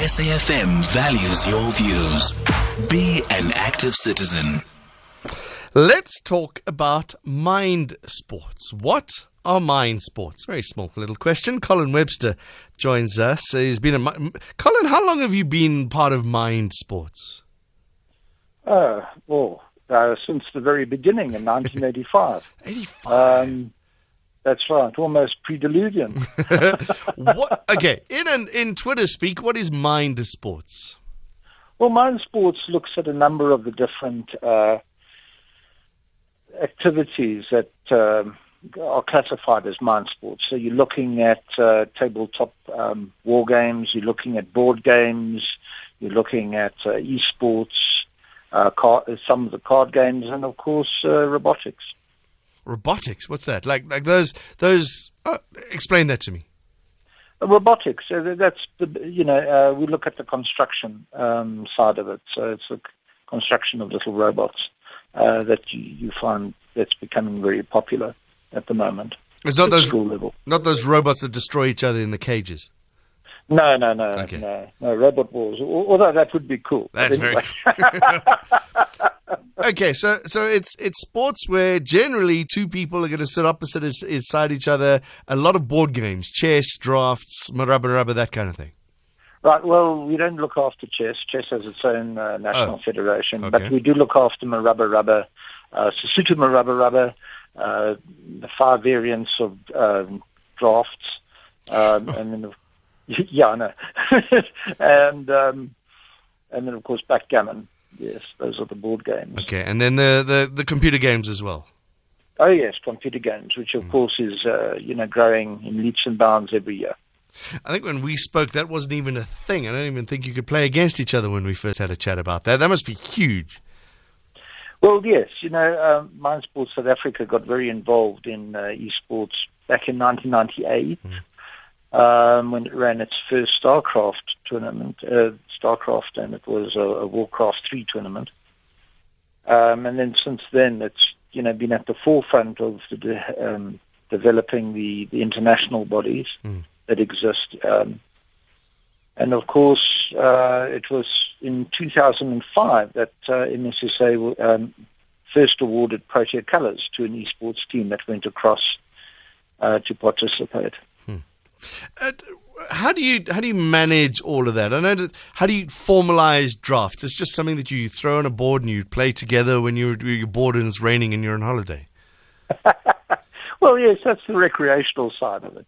SAFM values your views. Be an active citizen. Let's talk about mind sports. What are mind sports? Very small little question. Colin Webster joins us. He's been a Colin. How long have you been part of mind sports? Uh, well, uh, since the very beginning in 1985. 85. Um, that's right, almost pre-diluvian. what? Okay, in an, in Twitter speak, what is mind sports? Well, mind sports looks at a number of the different uh, activities that um, are classified as mind sports. So you're looking at uh, tabletop um, war games, you're looking at board games, you're looking at uh, esports, uh, some of the card games, and of course uh, robotics. Robotics? What's that? Like like those those? Uh, explain that to me. Robotics. that's the you know uh, we look at the construction um, side of it. So it's the construction of little robots uh, that you, you find that's becoming very popular at the moment. It's not those school level. Not those robots that destroy each other in the cages. No, no, no, okay. no, no. Robot wars. Although that would be cool. That's anyway. very. okay, so so it's it's sports where generally two people are going to sit opposite inside each other. A lot of board games, chess, drafts, morabaraba, that kind of thing. Right. Well, we don't look after chess. Chess has its own uh, national oh, federation, okay. but we do look after morabaraba, uh, Sesotho rubber, uh, the five variants of um, drafts, um, and then yeah, I know. and um, and then of course backgammon. Yes, those are the board games. Okay, and then the the, the computer games as well. Oh yes, computer games, which of mm. course is uh, you know growing in leaps and bounds every year. I think when we spoke, that wasn't even a thing. I don't even think you could play against each other when we first had a chat about that. That must be huge. Well, yes. You know, um, Mind Sports South Africa got very involved in uh, esports back in 1998. Mm um, when it ran its first StarCraft tournament, uh, StarCraft, and it was a, a Warcraft 3 tournament. Um, and then since then, it's you know been at the forefront of the de- um, developing the, the international bodies mm. that exist. Um, and of course, uh, it was in 2005 that uh, MSSA um, first awarded Protea Colors to an esports team that went across uh, to participate. Uh, how do you how do you manage all of that? I know that how do you formalize drafts? It's just something that you throw on a board and you play together when you're you're bored and it's raining and you're on holiday. well, yes, that's the recreational side of it.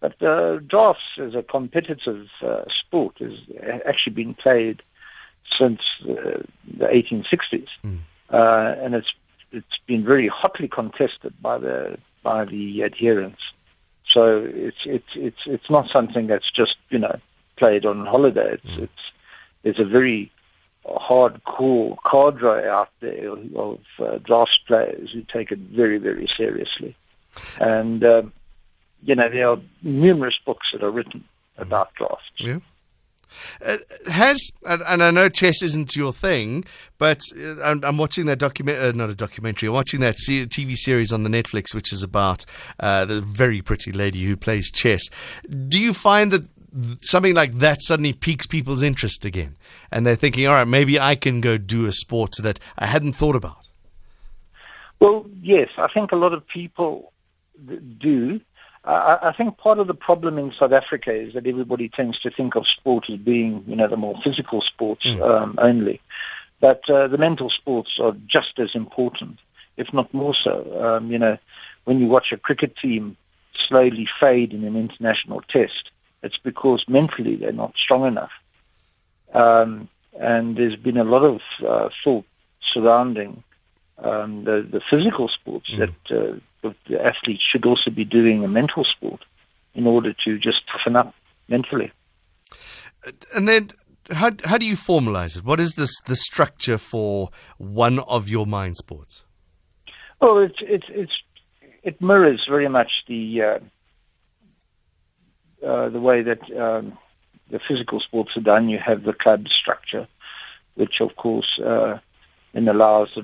But uh, drafts as a competitive uh, sport has actually been played since uh, the 1860s, mm. Uh, and it's it's been very hotly contested by the by the adherents. So it's it's it's it's not something that's just you know played on holiday. It's mm. it's there's a very hardcore cadre out there of uh, draft players who take it very very seriously, and um, you know there are numerous books that are written mm. about drafts. Yeah. It has, and I know chess isn't your thing, but uh, I'm, watching that document, uh, not a documentary. I'm watching that TV series on the Netflix, which is about uh, the very pretty lady who plays chess. Do you find that something like that suddenly piques people's interest again, and they're thinking, all right, maybe I can go do a sport that I hadn't thought about? Well, yes, I think a lot of people do. I, I think part of the problem in South Africa is that everybody tends to think of sport as being, you know, the more physical sports mm. um, only. But uh, the mental sports are just as important, if not more so. Um, you know, when you watch a cricket team slowly fade in an international test, it's because mentally they're not strong enough. Um, and there's been a lot of uh, thought surrounding um, the, the physical sports mm. that uh, the athletes should also be doing a mental sport in order to just toughen up mentally. And then, how how do you formalize it? What is this the structure for one of your mind sports? Well, it's it's it's it mirrors very much the uh, uh, the way that um, the physical sports are done. You have the club structure, which of course uh, then allows the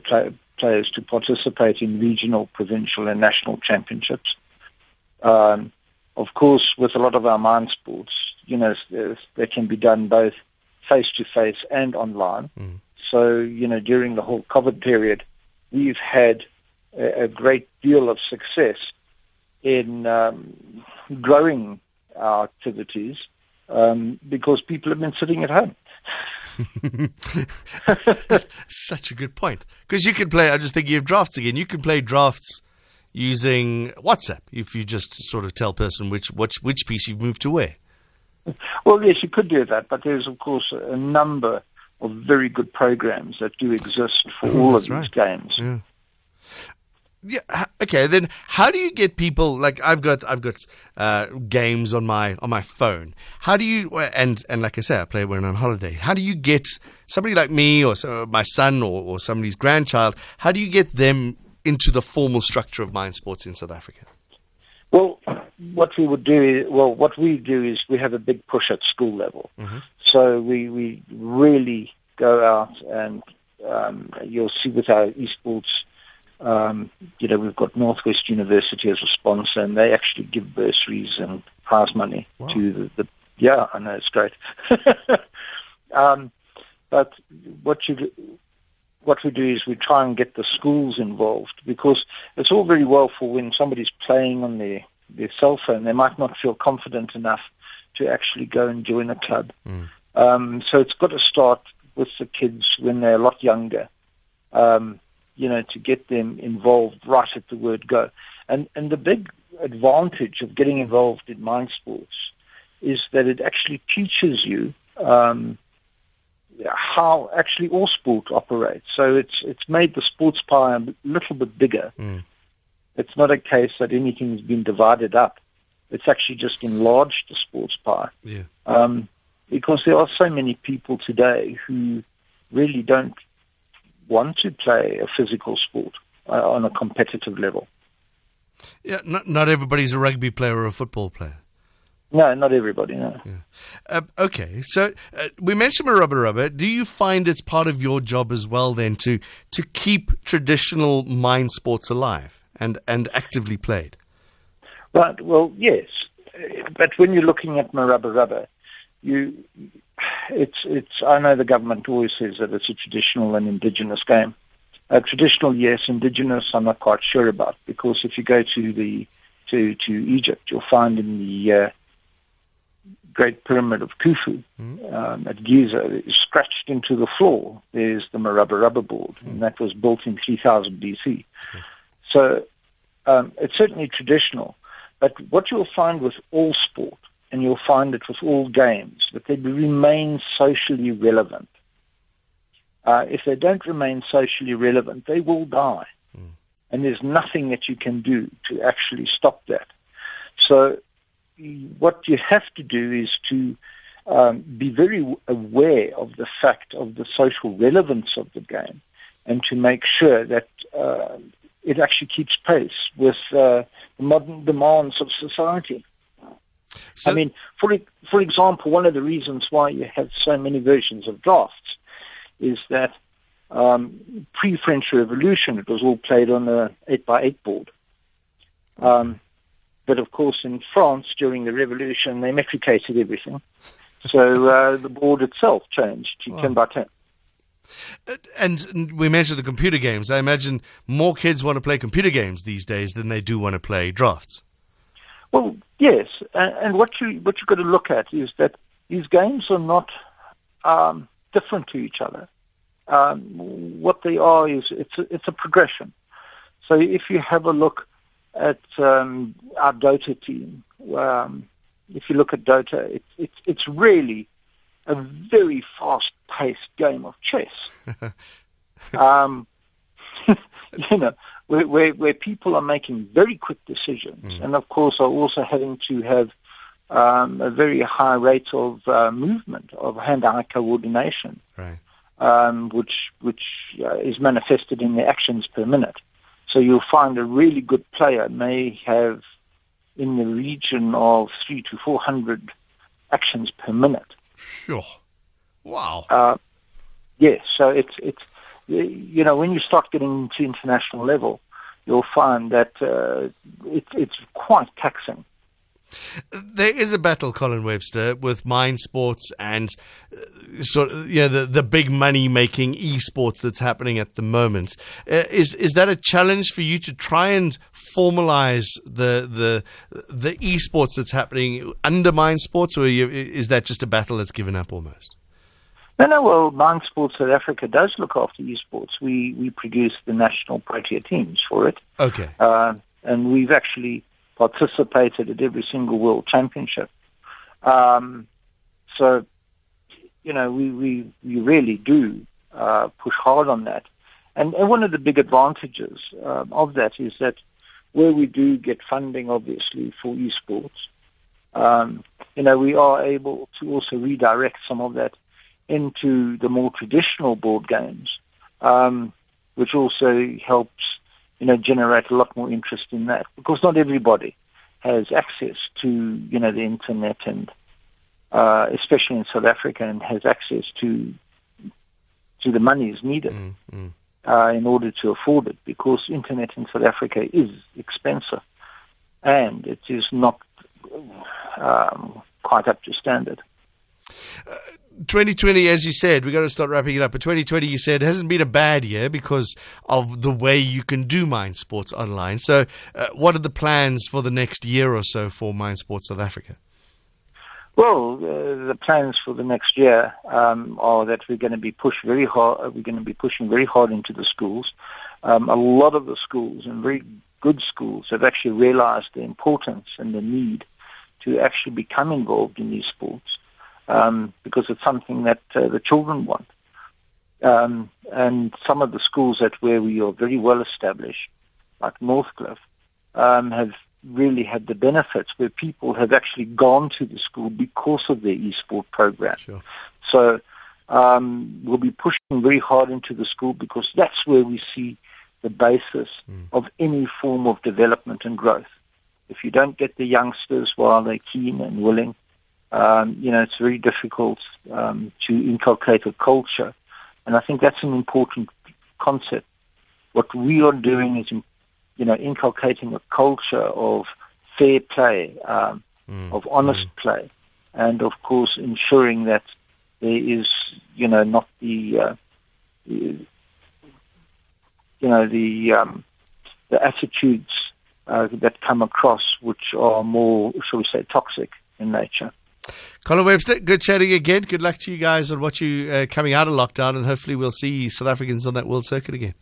players to participate in regional, provincial, and national championships. Um, of course, with a lot of our mind sports, you know, that can be done both face to face and online. Mm. So, you know, during the whole COVID period, we've had a, a great deal of success in um, growing our activities um, because people have been sitting at home. Such a good point. Because you can play, I'm just thinking of drafts again. You can play drafts using WhatsApp if you just sort of tell person which, which, which piece you've moved to where. Well, yes, you could do that, but there's, of course, a number of very good programs that do exist for oh, all of these right. games. Yeah. Yeah. Okay. Then, how do you get people? Like, I've got, I've got uh, games on my on my phone. How do you? And and like I say, I play when I'm on holiday. How do you get somebody like me or so, my son or, or somebody's grandchild? How do you get them into the formal structure of mind sports in South Africa? Well, what we would do is, well, what we do is we have a big push at school level. Mm-hmm. So we, we really go out and um, you'll see with our esports, um, you know, we've got Northwest University as a sponsor and they actually give bursaries and prize money wow. to the, the, yeah, I know, it's great. um, but what you what we do is we try and get the schools involved because it's all very well for when somebody's playing on their, their cell phone, they might not feel confident enough to actually go and join a club. Mm. Um, so it's got to start with the kids when they're a lot younger, um, you know, to get them involved right at the word go. And, and the big advantage of getting involved in mind sports is that it actually teaches you um, how actually all sport operates. So it's it's made the sports pie a little bit bigger. Mm. It's not a case that anything's been divided up. It's actually just enlarged the sports pie. Yeah. Um, because there are so many people today who really don't want to play a physical sport uh, on a competitive level. Yeah, not, not everybody's a rugby player or a football player. No, not everybody. No. Yeah. Uh, okay, so uh, we mentioned Morabaraba. Do you find it's part of your job as well then to to keep traditional mind sports alive and and actively played? Right. Well, yes, but when you're looking at Morabaraba, you it's it's. I know the government always says that it's a traditional and indigenous game. Uh, traditional, yes. Indigenous, I'm not quite sure about because if you go to the to to Egypt, you'll find in the uh, Great Pyramid of Khufu mm. um, at Giza, scratched into the floor, there's the Morabaraba board, mm. and that was built in 3000 BC. Mm. So um, it's certainly traditional. But what you'll find with all sport, and you'll find it with all games, that they remain socially relevant. Uh, if they don't remain socially relevant, they will die. Mm. And there's nothing that you can do to actually stop that. So what you have to do is to um, be very aware of the fact of the social relevance of the game and to make sure that uh, it actually keeps pace with uh, the modern demands of society. So, I mean, for for example, one of the reasons why you have so many versions of drafts is that um, pre-French Revolution, it was all played on a eight by eight board. Um, but of course, in France during the revolution, they metricated everything. So uh, the board itself changed to wow. 10 by 10. Uh, and we mentioned the computer games. I imagine more kids want to play computer games these days than they do want to play drafts. Well, yes, and what you what you've got to look at is that these games are not um, different to each other. Um, what they are is it's a, it's a progression. So if you have a look at um, our Dota team. Um, if you look at Dota, it's it's it's really a very fast-paced game of chess. um, you know, where, where, where people are making very quick decisions, mm. and of course are also having to have um, a very high rate of uh, movement of hand-eye coordination, right. um, which which uh, is manifested in the actions per minute. So you'll find a really good player may have in the region of three to four hundred actions per minute. Sure. Wow. Uh, yes. So it's it's you know when you start getting to international level, you'll find that uh, it's it's quite taxing. There is a battle, Colin Webster, with mind sports and uh, sort of you know, the the big money making esports that's happening at the moment. Uh, is is that a challenge for you to try and formalize the the the esports that's happening under mind sports, or you, is that just a battle that's given up almost? No, no. Well, Mind Sports South Africa does look after esports. We we produce the national Protea teams for it. Okay. Uh, and we've actually participated at every single World Championship. Um, so, you know, we, we, we really do uh, push hard on that. And, and, one of the big advantages um, of that is that where we do get funding, obviously, for esports, um, you know, we are able to also redirect some of that into the more traditional board games, um, which also helps you know, generate a lot more interest in that because not everybody has access to, you know, the internet and, uh, especially in South Africa, and has access to to the monies needed mm, mm. Uh, in order to afford it because internet in South Africa is expensive and it is not um, quite up to standard. Uh, 2020, as you said, we've got to start wrapping it up. But 2020, you said, hasn't been a bad year because of the way you can do Mind Sports online. So, uh, what are the plans for the next year or so for Mind Sports South Africa? Well, uh, the plans for the next year um, are that we're going to be pushed very hard. Uh, we're going to be pushing very hard into the schools. Um, a lot of the schools and very good schools have actually realized the importance and the need to actually become involved in these sports um, because it's something that uh, the children want. Um, and some of the schools that where we are very well established, like Northcliffe, um, have really had the benefits where people have actually gone to the school because of their e-sport program. Sure. So um, we'll be pushing very hard into the school because that's where we see the basis mm. of any form of development and growth. If you don't get the youngsters while they're keen and willing, um, you know, it's very difficult um, to inculcate a culture. And I think that's an important concept. What we are doing is, you know, inculcating a culture of fair play, um, mm. of honest mm. play, and of course ensuring that there is, you know, not the, uh, you know, the um, the attitudes uh, that come across which are more, shall we say, toxic in nature. Colin Webster, good chatting again. Good luck to you guys on what you uh, coming out of lockdown, and hopefully we'll see South Africans on that world circuit again.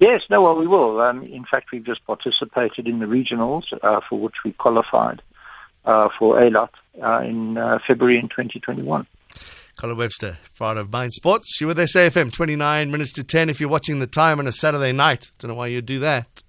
Yes, no, well, we will. Um, in fact, we've just participated in the regionals uh, for which we qualified uh, for ALOT uh, in uh, February in 2021. Colin Webster, part of Mind Sports. You're with SAFM, 29 minutes to 10 if you're watching the time on a Saturday night. Don't know why you'd do that.